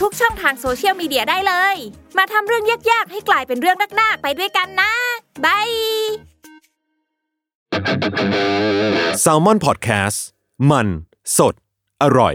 ทุกช่องทางโซเชียลมีเดียได้เลย มาทำเรื่องยากๆ ให้กลายเป็นเรื่องน่าๆไปด้วยกันนะบาย s a l ม o n PODCAST มัน สด อร่อย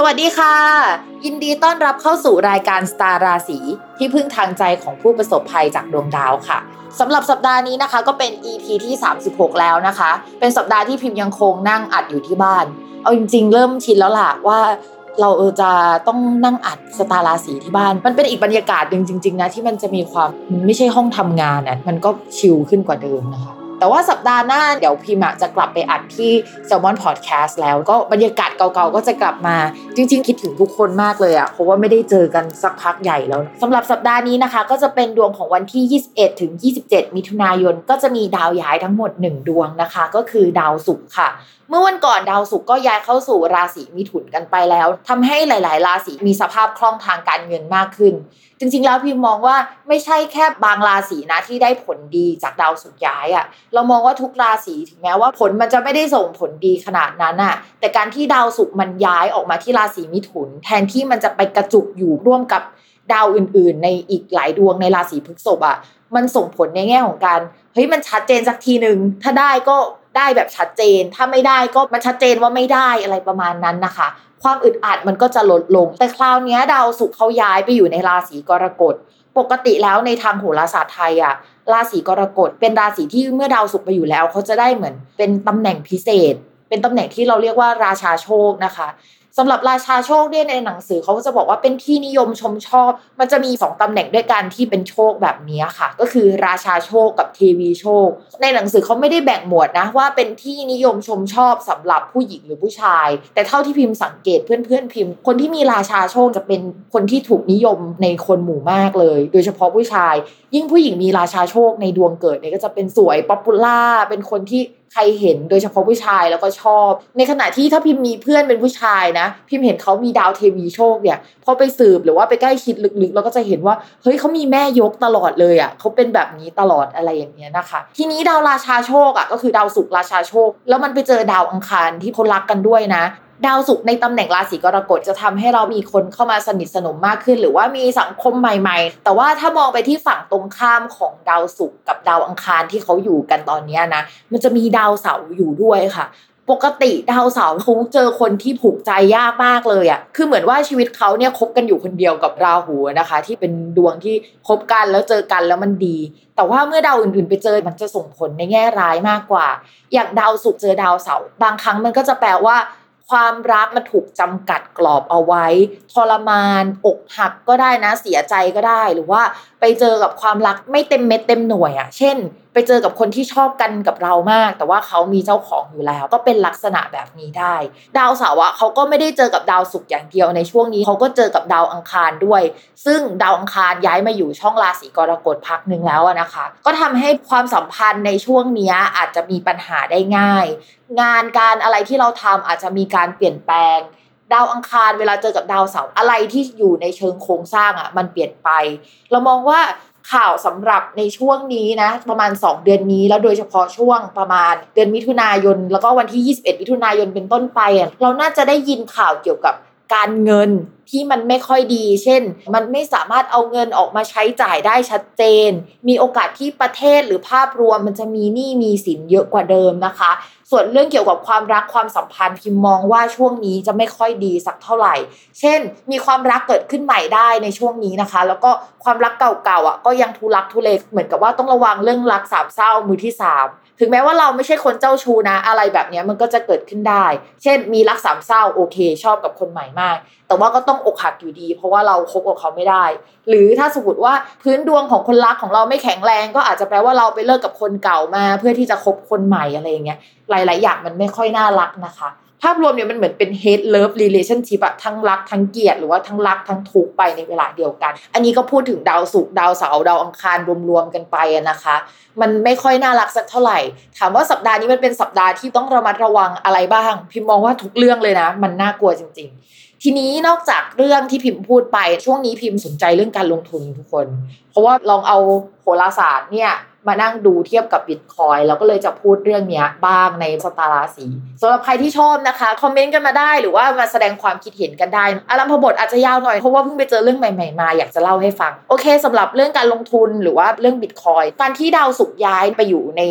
สวัสดีค่ะ ยินดีต้อนรับเข้าสู่รายการสตาร์ราศีที่พึ่งทางใจของผู้ประสบภัยจากดวงดาวค่ะสำหรับสัปดาห์นี้นะคะ ก็เป็น EP ที่ 36 แล้วนะคะ เป็นสัปดาห์ที่พิมพ์ยังคงนั่งอัดอยู่ที่บ้าน เอาจริง ๆ เริ่มชินแล้วล่ะว่าเราเออจะต้องนั่งอัดสตาราศีที่บ้าน มันเป็นอีกบรรยากาศหนึ่งจริง ๆ นะที่มันจะมีความมันไม่ใช่ห้องทำงานอะมันก็ชิลขึ้นกว่าเดิมนะคะ แต่ว่าสัปดาห์หน้าเดี๋ยวพิมจะกลับไปอัดที่ Salmon Podcast แล้วก็บรรยากาศเก่าๆ ก็จะกลับมา จริง ๆ คิดถึงทุกคนมากเลยอะ่ะเพราะว่าไม่ได้เจอกันสักพักใหญ่แล้วสำหรับสัปดาห์นี้นะคะ ก็จะเป็นดวงของวันที่ 21 ถึง 27 มิถุนายน ก็จะมีดาวย้ายทั้งหมด 1 ดวงนะคะ ก็คือดาวศุกร์ค่ะ เมื่อวันก่อนดาวศุกร์ก็ย้ายเข้าสู่ราศีมิถุนกันไปแล้วทำให้หลาย ๆ ราศีมีสภาพคล่องทางการเงินมากขึ้น จริง ๆ แล้วพิมมองว่าไม่ใช่แค่บางราศีนะที่ได้ผลดีจากดาวศุกร์ย้ายอะ่ะ เรามองว่าทุกราศีถึงแม้ว่าผลมันจะไม่ได้ส่งผลดีขนาดนั้นอะ่ะ แต่การที่ดาวศุกร์มันย้ายออกมาที่ราศีมิถุน แทนที่มันจะไปกระจุกอยู่ร่วมกับดาวอื่น ๆ ในอีกหลายดวงในราศีพฤษภอะ่ะ มันส่งผลในแง่ของการเฮ้ยมันชัดเจนสักทีหนึ่งถ้าได้ก็ ได้แบบชัดเจน ถ้าไม่ได้ก็มันชัดเจนว่าไม่ได้อะไรประมาณนั้นนะคะ ความอึดอัดมันก็จะลดลง แต่คราวนี้ดาวศุกร์เขาย้ายไปอยู่ในราศีกรกฎปกติแล้วในทางโหราศาสตร์ไทยอะราศีกรกฎเป็นราศีที่เมื่อดาวศุกร์ไปอยู่แล้วเขาจะได้เหมือนเป็นตำแหน่งพิเศษ เป็นตำแหน่งที่เราเรียกว่าราชาโชคนะคะ สำหรับราชาโชคเนี่ยในหนังสือเขาจะบอกว่าเป็นที่นิยมชมชอบ มันจะมีสองตำแหน่งด้วยกันที่เป็นโชคแบบนี้ค่ะ ก็คือราชาโชคกับเทวีโชค ในหนังสือเขาไม่ได้แบ่งหมวดนะว่าเป็นที่นิยมชมชอบสำหรับผู้หญิงหรือผู้ชาย แต่เท่าที่พิมพ์สังเกตเพื่อนๆพิมพ์ คนที่มีราชาโชคจะเป็นคนที่ถูกนิยมในคนหมู่มากเลย โดยเฉพาะผู้ชาย ยิ่งผู้หญิงมีราชาโชคในดวงเกิดเนี่ยก็จะเป็นสวย popularเป็นคนที่ ใครเห็นโดยเฉพาะผู้ชายแล้วก็ชอบ ในขณะที่ถ้าพิมพ์มีเพื่อนเป็นผู้ชายนะ พิมพ์เห็นเขามีดาวเทวีโชคเนี่ยพอไปสืบหรือว่าไปใกล้ชิดลึกๆเราก็จะเห็นว่าเฮ้ยเขามีแม่ยกตลอดเลยอะ่ะเขาเป็นแบบนี้ตลอดอะไรอย่างเงี้ยนะคะ ทีนี้ดาวราชาโชคอะ่ะก็คือดาวศุกร์ราชาโชค แล้วมันไปเจอดาวอังคารที่เขารักกันด้วยนะ ดาวศุกร์ในตำแหน่งราศีกรกฎจะทำให้เรามีคนเข้ามาสนิทสนมมากขึ้น หรือว่ามีสังคมใหม่ ๆ แต่ว่าถ้ามองไปที่ฝั่งตรงข้ามของดาวศุกร์กับดาวอังคารที่เขาอยู่กันตอนนี้นะ มันจะมีดาวเสาร์อยู่ด้วยค่ะปกติดาวเสาร์เขาเจอคนที่ผูกใจยากมากเลยอะ่ะ คือเหมือนว่าชีวิตเขาเนี่ยคบกันอยู่คนเดียวกับราหูนะคะ ที่เป็นดวงที่คบกันแล้วเจอกันแล้วมันดี แต่ว่าเมื่อดาวอื่นๆ ไปเจอมันจะส่งผลในแง่ร้ายมากกว่า อย่างดาวศุกร์เจอดาวเสาร์บางครั้งมันก็จะแปลว่า ความรักมันถูกจำกัดกรอบเอาไว้ ทรมาน อกหักก็ได้นะเสียใจก็ได้ หรือว่าไปเจอกับความรักไม่เต็มเม็ดเต็มหน่วยอะ่ะ เช่น ไปเจอกับคนที่ชอบกันกับเรามาก แต่ว่าเขามีเจ้าของอยู่แล้ว ก็เป็นลักษณะแบบนี้ได้ ดาวเสาร์อะเขาก็ไม่ได้เจอกับดาวศุกร์อย่างเดียวในช่วงนี้เขาก็เจอกับดาวอังคารด้วย ซึ่งดาวอังคารย้ายมาอยู่ช่องราศีกรกฎพักหนึ่งแล้วนะคะ ก็ทำให้ความสัมพันธ์ในช่วงนี้อาจจะมีปัญหาได้ง่าย งานการอะไรที่เราทำอาจจะมีการเปลี่ยนแปลงดาวอังคารเวลาเจอกับดาวเสาร์อะไรที่อยู่ในเชิงโครงสร้างอะมันเปลี่ยนไป เรามองว่า ข่าวสำหรับในช่วงนี้นะ ประมาณ 2 เดือนนี้แล้วโดยเฉพาะช่วงประมาณเดือนมิถุนายน แล้วก็วันที่ 21 มิถุนายนเป็นต้นไป เราน่าจะได้ยินข่าวเกี่ยวกับการเงิน ที่มันไม่ค่อยดี เช่น มันไม่สามารถเอาเงินออกมาใช้จ่ายได้ชัดเจน มีโอกาสที่ประเทศหรือภาพรวมมันจะมีหนี้มีสินเยอะกว่าเดิมนะคะ ส่วนเรื่องเกี่ยวกับความรักความสัมพันธ์พิมมองว่าช่วงนี้จะไม่ค่อยดีสักเท่าไหร่ เช่น มีความรักเกิดขึ้นใหม่ได้ในช่วงนี้นะคะ แล้วก็ความรักเก่าๆอะก็ยังทุลักทุเลเหมือนกับว่าต้องระวังเรื่องรักสามเศร้ามือที่สาม ถึงแม้ว่าเราไม่ใช่คนเจ้าชู้นะ อะไรแบบนี้มันก็จะเกิดขึ้นได้ เช่น มีรักสามเศร้าโอเค ชอบกับคนใหม่มาก แต่ว่าก็ต้องอกหักอยู่ดี เพราะว่าเราคบกับเขาไม่ได้ หรือถ้าสมมติว่าพื้นดวงของคนรักของเราไม่แข็งแรง ก็อาจจะแปลว่าเราไปเลิกกับคนเก่ามา เพื่อที่จะคบคนใหม่อะไรอย่างเงี้ยหลาย ๆ อย่างมันไม่ค่อยน่ารักนะคะ ภาพรวมเนี่ยมันเหมือนเป็น hate love relationship อะทั้งรักทั้งเกลียดหรือว่าทั้งรักทั้งทุกข์ไปในเวลาเดียวกัน อันนี้ก็พูดถึงดาวศุกร์ดาวเสาร์ดาวอังคารรวมๆกันไปนะคะ มันไม่ค่อยน่ารักสักเท่าไหร่ ถามว่าสัปดาห์นี้มันเป็นสัปดาห์ที่ต้องระมัดระวังอะไรบ้าง พิมมองว่าทุกเรื่องเลยนะ มันน่ากลัวจริง ๆทีนี้นอกจากเรื่องที่พิมพ์พูดไปช่วงนี้พิมพ์สนใจเรื่องการลงทุนทุกคน เพราะว่าลองเอาโหราศาสตร์เนี่ย มานั่งดูเทียบกับบิตคอยน์แล้วก็เลยจะพูดเรื่องนี้บ้างในสตาร์ราศีสำหรับใครที่ชอบนะคะ คอมเมนต์กันมาได้หรือว่ามาแสดงความคิดเห็นกันได้ อารัมพบทอาจจะยาวหน่อย เพราะว่าเพิ่งไปเจอเรื่องใหม่ๆมา อยากจะเล่าให้ฟัง โอเคสำหรับเรื่องการลงทุนหรือว่าเรื่องบิตคอยการที่ดาวศุกร์ย้ายไปอยู่ใน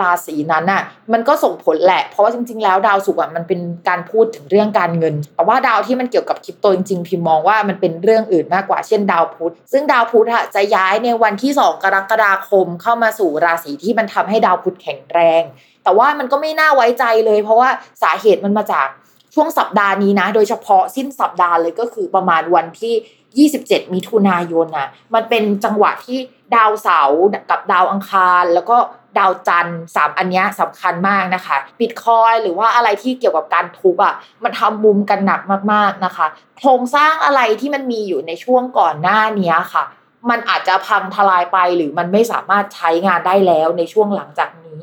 ราศีนั้นน่ะมันก็ส่งผลแหละ เพราะว่าจริง ๆ แล้วดาวศุกร์อะมันเป็นการพูดถึงเรื่องการเงิน แต่ว่าดาวที่มันเกี่ยวกับคริปโตจริงๆพิมมองว่ามันเป็นเรื่องอื่นมากกว่าเช่นดาวพุธซึ่งดาวพุธอะจะย้ายในวันที่ 2 กรกฎาคมเข้ามาสู่ราศีที่มันทำให้ดาวพุธแข็งแรง แต่ว่ามันก็ไม่น่าไว้ใจเลย เพราะว่าสาเหตุมันมาจากช่วงสัปดาห์นี้นะ โดยเฉพาะสิ้นสัปดาห์เลยก็คือประมาณวันที่ 27 มิถุนายนนะมันเป็นจังหวะที่ดาวเสาร์กับดาวอังคาร แล้วก็ดาวจันทร์สามอันนี้สำคัญมากนะคะบิตคอยหรือว่าอะไรที่เกี่ยวกับการทุบอะมันทำมุมกันหนักมากๆนะคะ โครงสร้างอะไรที่มันมีอยู่ในช่วงก่อนหน้านี้ค่ะ มันอาจจะพังทลายไปหรือมันไม่สามารถใช้งานได้แล้วในช่วงหลังจากนี้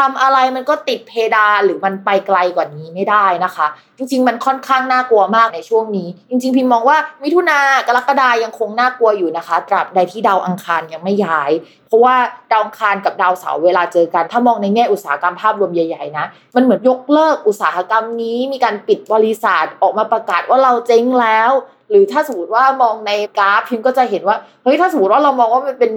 ทำอะไรมันก็ติดเพดานหรือมันไปไกลกว่านี้ไม่ได้นะคะ จริง ๆ มันค่อนข้างน่ากลัวมากในช่วงนี้ จริง ๆ พิมมองว่ามิถุนากรกฎายังคงน่ากลัวอยู่นะคะตราบใดที่ดาวอังคารยังไม่ย้าย เพราะว่าดาวอังคารกับดาวเสาร์เวลาเจอกัน ถ้ามองในแง่อุตสาหกรรมภาพรวมใหญ่ๆนะมันเหมือนยกเลิกอุตสาหกรรมนี้มีการปิดบริษัทออกมาประกาศว่าเราเจ๊งแล้ว หรือถ้าสมมติว่ามองในกราฟพิมก็จะเห็นว่าเฮ้ยถ้าสมมติว่าเรามองว่ามันเป็น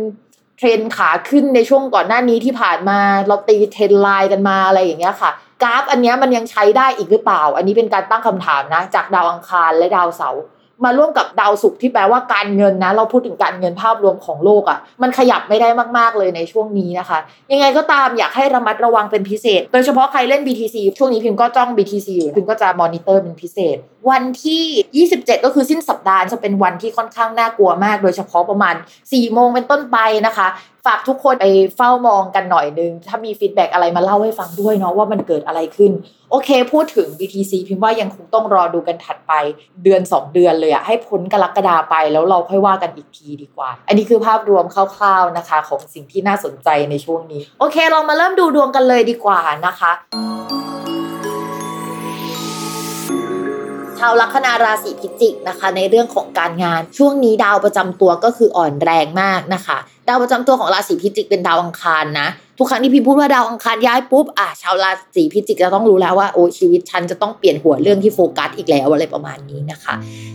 เทรนด์ขาขึ้นในช่วงก่อนหน้านี้ที่ผ่านมาเราตี trend line กันมาอะไรอย่างเงี้ยค่ะกราฟอันนี้มันยังใช้ได้อีกหรือเปล่า อันนี้เป็นการตั้งคำถามนะ จากดาวอังคารและดาวเสาร์ มาร่วมกับดาวศุกร์ที่แปลว่าการเงินนะ เราพูดถึงการเงินภาพรวมของโลกอะ่ะ มันขยับไม่ได้มากๆเลยในช่วงนี้นะคะ ยังไงก็ตามอยากให้ระมัดระวังเป็นพิเศษ โดยเฉพาะใครเล่น BTC ช่วงนี้พิมก็จ้อง BTC อยู่พิมก็จะมอนิเตอร์เป็นพิเศษ วันที่ 27 ก็คือสิ้นสัปดาห์จะเป็นวันที่ค่อนข้างน่ากลัวมาก โดยเฉพาะประมาณ 4 โมงเป็นต้นไปนะคะฝากทุกคนไปเฝ้ามองกันหน่อยนึง ถ้ามี feedback อะไรมาเล่าให้ฟังด้วยเนาะว่ามันเกิดอะไรขึ้น โอเคพูดถึง BTC พิมพ์ว่ายังคงต้องรอดูกันถัดไปเดือน 2 เดือนเลยอะให้พ้นกรกฎาไปแล้วเราค่อยว่ากันอีกทีดีกว่า อันนี้คือภาพรวมคร่าวๆนะคะ ของสิ่งที่น่าสนใจในช่วงนี้ โอเคเรามาเริ่มดูดวงกันเลยดีกว่านะคะชาวลัคนาราศีพิจิกนะคะ ในเรื่องของการงานช่วงนี้ดาวประจำตัวก็คืออ่อนแรงมากนะคะ ดาวประจำตัวของราศีพิจิกเป็นดาวอังคารนะ ทุกครั้งที่พี่พูดว่าดาวอังคารย้ายปุ๊บอะชาวราศีพิจิกจะต้องรู้แล้วว่าโอ้ชีวิตฉันจะต้องเปลี่ยนหัวเรื่องที่โฟกัสอีกแล้วอะไรประมาณนี้นะคะ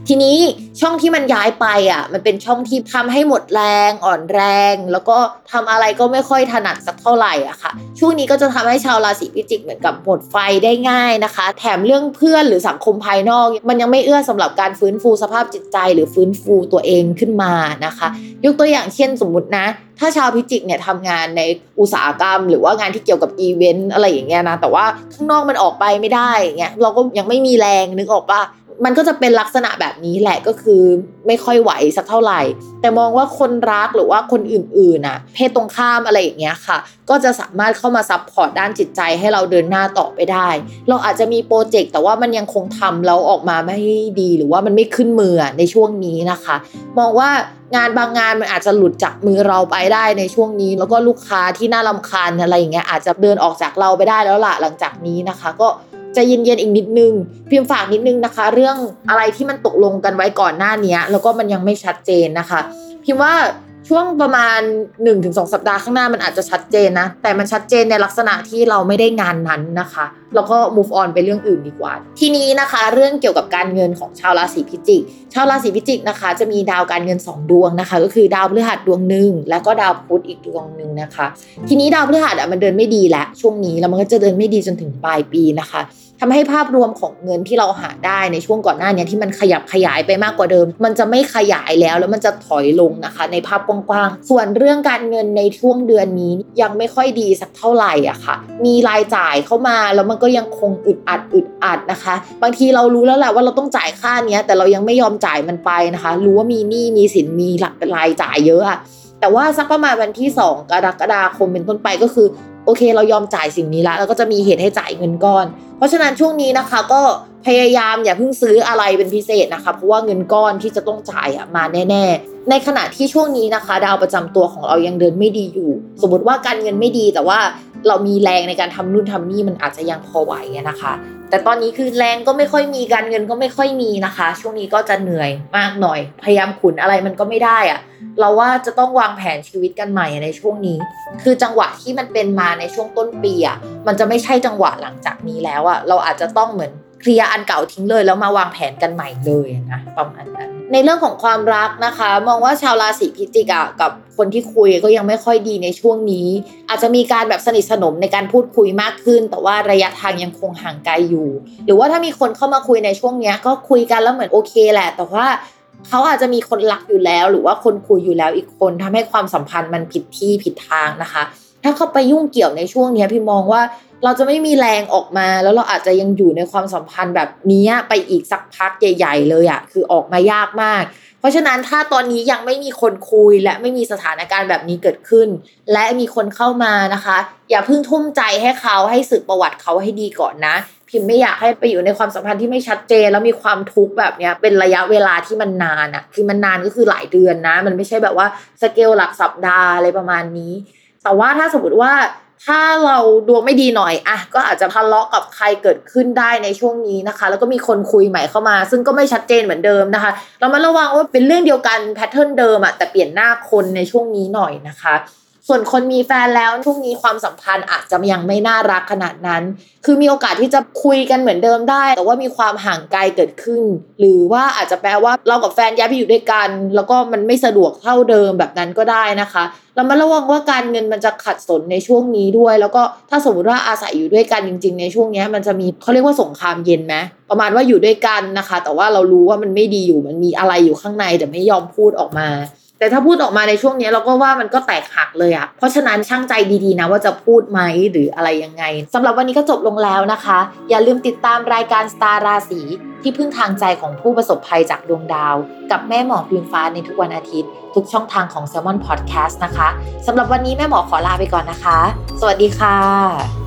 ทีนี้ช่องที่มันย้ายไปอะ มันเป็นช่องที่ทำให้หมดแรงอ่อนแรง แล้วก็ทำอะไรก็ไม่ค่อยถนัดสักเท่าไหร่อะค่ะ ช่วงนี้ก็จะทำให้ชาวราศีพิจิกเหมือนกับหมดไฟได้ง่ายนะคะ แถมเรื่องเพื่อนหรือสังคมภายนอก มันยังไม่เอื้อสำหรับการฟื้นฟูสภาพจิตใจ หรือฟื้นฟูตัวเองขึ้นมานะคะ ยกตัวอย่างเช่นสมมตินะถ้าชาวพิจิกเนี่ยทำงานในอุตสาหกรรม หรือว่างานที่เกี่ยวกับอีเวนต์อะไรอย่างเงี้ยนะ แต่ว่าข้างนอกมันออกไปไม่ได้เงี้ยเราก็ยังไม่มีแรงนึกออกปะ มันก็จะเป็นลักษณะแบบนี้แหละก็คือไม่ค่อยไหวสักเท่าไหร่ แต่มองว่าคนรักหรือว่าคนอื่นๆน่ะเพศตรงข้ามอะไรอย่างเงี้ยค่ะ ก็จะสามารถเข้ามา support ด้านจิตใจให้เราเดินหน้าต่อไปได้ เราอาจจะมีโปรเจกต์แต่ว่ามันยังคงทำแล้วออกมาไม่ดีหรือว่ามันไม่ขึ้นมือในช่วงนี้นะคะ มองว่างานบางงานมันอาจจะหลุดจากมือเราไปได้ในช่วงนี้ แล้วก็ลูกค้าที่น่ารำคาญอะไรอย่างเงี้ยอาจจะเดินออกจากเราไปได้แล้วล่ะหลังจากนี้นะคะ ก็ จะเย็นๆอีกนิดนึง พิมพ์ฝากนิดนึงนะคะ เรื่องอะไรที่มันตกลงกันไว้ก่อนหน้านี้แล้วก็มันยังไม่ชัดเจนนะคะ พิมพ์ว่า ช่วงประมาณ 1-2 สัปดาห์ข้างหน้ามันอาจจะชัดเจนนะ แต่มันชัดเจนในลักษณะที่เราไม่ได้งานนั้นนะคะ แล้วก็ move on ไปเรื่องอื่นดีกว่า ทีนี้นะคะ เรื่องเกี่ยวกับการเงินของชาวราศีพิจิก ชาวราศีพิจิกนะคะ จะมีดาวการเงิน 2 ดวงนะคะ ก็คือดาวพฤหัสดวงหนึ่งแล้วก็ดาวพุธอีกดวงหนึ่งนะคะ ทีนี้ดาวพฤหัสอะมันเดินไม่ดีแล้วช่วงนี้แล้วมันก็จะเดินไม่ดีจนถึงปลายปีนะคะ ทำให้ภาพรวมของเงินที่เราหาได้ในช่วงก่อนหน้านี้ที่มันขยับขยายไปมากกว่าเดิม มันจะไม่ขยายแล้วแล้วมันจะถอยลงนะคะ ในภาพกว้างๆส่วนเรื่องการเงินในช่วงเดือนนี้ยังไม่ค่อยดีสักเท่าไหร่อะค่ะ มีรายจ่ายเข้ามาแล้วมันก็ยังคงอึดอัดอึดอัดนะคะ บางทีเรารู้แล้วแหละว่าเราต้องจ่ายค่านี้แต่เรายังไม่ยอมจ่ายมันไปนะคะ รู้ว่ามีหนี้มีสินมีหลักรายจ่ายเยอะอะแต่ว่าสักประมาณวันที่ 2 กรกฎาคมเป็นต้นไปก็คือ โอเค เรายอมจ่ายสิ่งนี้แล้วแล้วก็จะมีเหตุให้จ่ายเงินก้อน เพราะฉะนั้นช่วงนี้นะคะ ก็พยายามอย่าเพิ่งซื้ออะไรเป็นพิเศษนะคะ เพราะว่าเงินก้อนที่จะต้องจ่ายอะมาแน่ๆ ในขณะที่ช่วงนี้นะคะ ดาวประจำตัวของเรายังเดินไม่ดีอยู่ สมมติว่าการเงินไม่ดีแต่ว่าเรามีแรงในการทำนู่นทำนี่มันอาจจะยังพอไหวนะคะ แต่ตอนนี้คือแรงก็ไม่ค่อยมีการเงินก็ไม่ค่อยมีนะคะ ช่วงนี้ก็จะเหนื่อยมากหน่อย พยายามขุนอะไรมันก็ไม่ได้อะเราว่าจะต้องวางแผนชีวิตกันใหม่ในช่วงนี้ คือจังหวะที่มันเป็นมาในช่วงต้นปีอะมันจะไม่ใช่จังหวะหลังจากนี้แล้วอะเราอาจจะต้องเหมือนเคลียร์อันเก่าทิ้งเลย แล้วมาวางแผนกันใหม่เลยนะประมาณนั้น ในเรื่องของความรักนะคะ มองว่าชาวราศีพิจิกอะกับคนที่คุยก็ยังไม่ค่อยดีในช่วงนี้ อาจจะมีการแบบสนิทสนมในการพูดคุยมากขึ้น แต่ว่าระยะทางยังคงห่างไกลอยู่ หรือว่าถ้ามีคนเข้ามาคุยในช่วงเนี้ยก็คุยกันแล้วเหมือนโอเคแหละ แต่ว่าเขาอาจจะมีคนรักอยู่แล้ว หรือว่าคนคุยอยู่แล้วอีกคนทำให้ความสัมพันธ์มันผิดที่ผิดทางนะคะ ถ้าเขาไปยุ่งเกี่ยวในช่วงนี้พี่มองว่าเราจะไม่มีแรงออกมา แล้วเราอาจจะยังอยู่ในความสัมพันธ์แบบนี้ไปอีกสักพักใหญ่ ๆ เลยอะคือออกมายากมาก เพราะฉะนั้นถ้าตอนนี้ยังไม่มีคนคุยและไม่มีสถานการณ์แบบนี้เกิดขึ้น และมีคนเข้ามานะคะ อย่าเพิ่งทุ่มใจให้เขาให้สืบประวัติเขาให้ดีก่อนนะ พิมไม่อยากให้ไปอยู่ในความสัมพันธ์ที่ไม่ชัดเจน แล้วมีความทุกข์แบบเนี้ยเป็นระยะเวลาที่มันนานอะคือมันนานก็คือหลายเดือนนะ มันไม่ใช่แบบว่าสเกลหลักสัปดาห์อะไรประมาณนี้ แต่ว่าถ้าสมมติว่าถ้าเราดวงไม่ดีหน่อยอะก็อาจจะทะเลาะกับใครเกิดขึ้นได้ในช่วงนี้นะคะ แล้วก็มีคนคุยใหม่เข้ามา ซึ่งก็ไม่ชัดเจนเหมือนเดิมนะคะ เรามาระวังว่าเป็นเรื่องเดียวกันแพทเทิร์นเดิมอะแต่เปลี่ยนหน้าคนในช่วงนี้หน่อยนะคะ ส่วนคนมีแฟนแล้วช่วงนี้ความสัมพันธ์อาจจะยังไม่น่ารักขนาดนั้น คือมีโอกาสที่จะคุยกันเหมือนเดิมได้ แต่ว่ามีความห่างไกลเกิดขึ้น หรือว่าอาจจะแปลว่าเรากับแฟนย้ายไปอยู่ด้วยกัน แล้วก็มันไม่สะดวกเท่าเดิมแบบนั้นก็ได้นะคะเรามาระวังว่าการเงินมันจะขัดสนในช่วงนี้ด้วย แล้วก็ถ้าสมมติว่าอาศัยอยู่ด้วยกันจริง ๆ ในช่วงนี้มันจะมีเขาเรียกว่าสงครามเย็นไหมประมาณว่าอยู่ด้วยกันนะคะ แต่ว่าเรารู้ว่ามันไม่ดีอยู่มันมีอะไรอยู่ข้างในแต่ไม่ยอมพูดออกมา แต่ถ้าพูดออกมาในช่วงนี้เราก็ว่ามันก็แตกหักเลยอะเพราะฉะนั้นช่างใจดีๆนะว่าจะพูดไหมหรืออะไรยังไงสำหรับวันนี้ก็จบลงแล้วนะคะ อย่าลืมติดตามรายการสตาร์ราศีที่พึ่งทางใจของผู้ประสบภัยจากดวงดาว กับแม่หมอพิมฟ้าในทุกวันอาทิตย์ ทุกช่องทางของ s ซ l m o n Podcast นะคะสำหรับวันนี้แม่หมอขอลาไปก่อนนะคะ สวัสดีค่ะ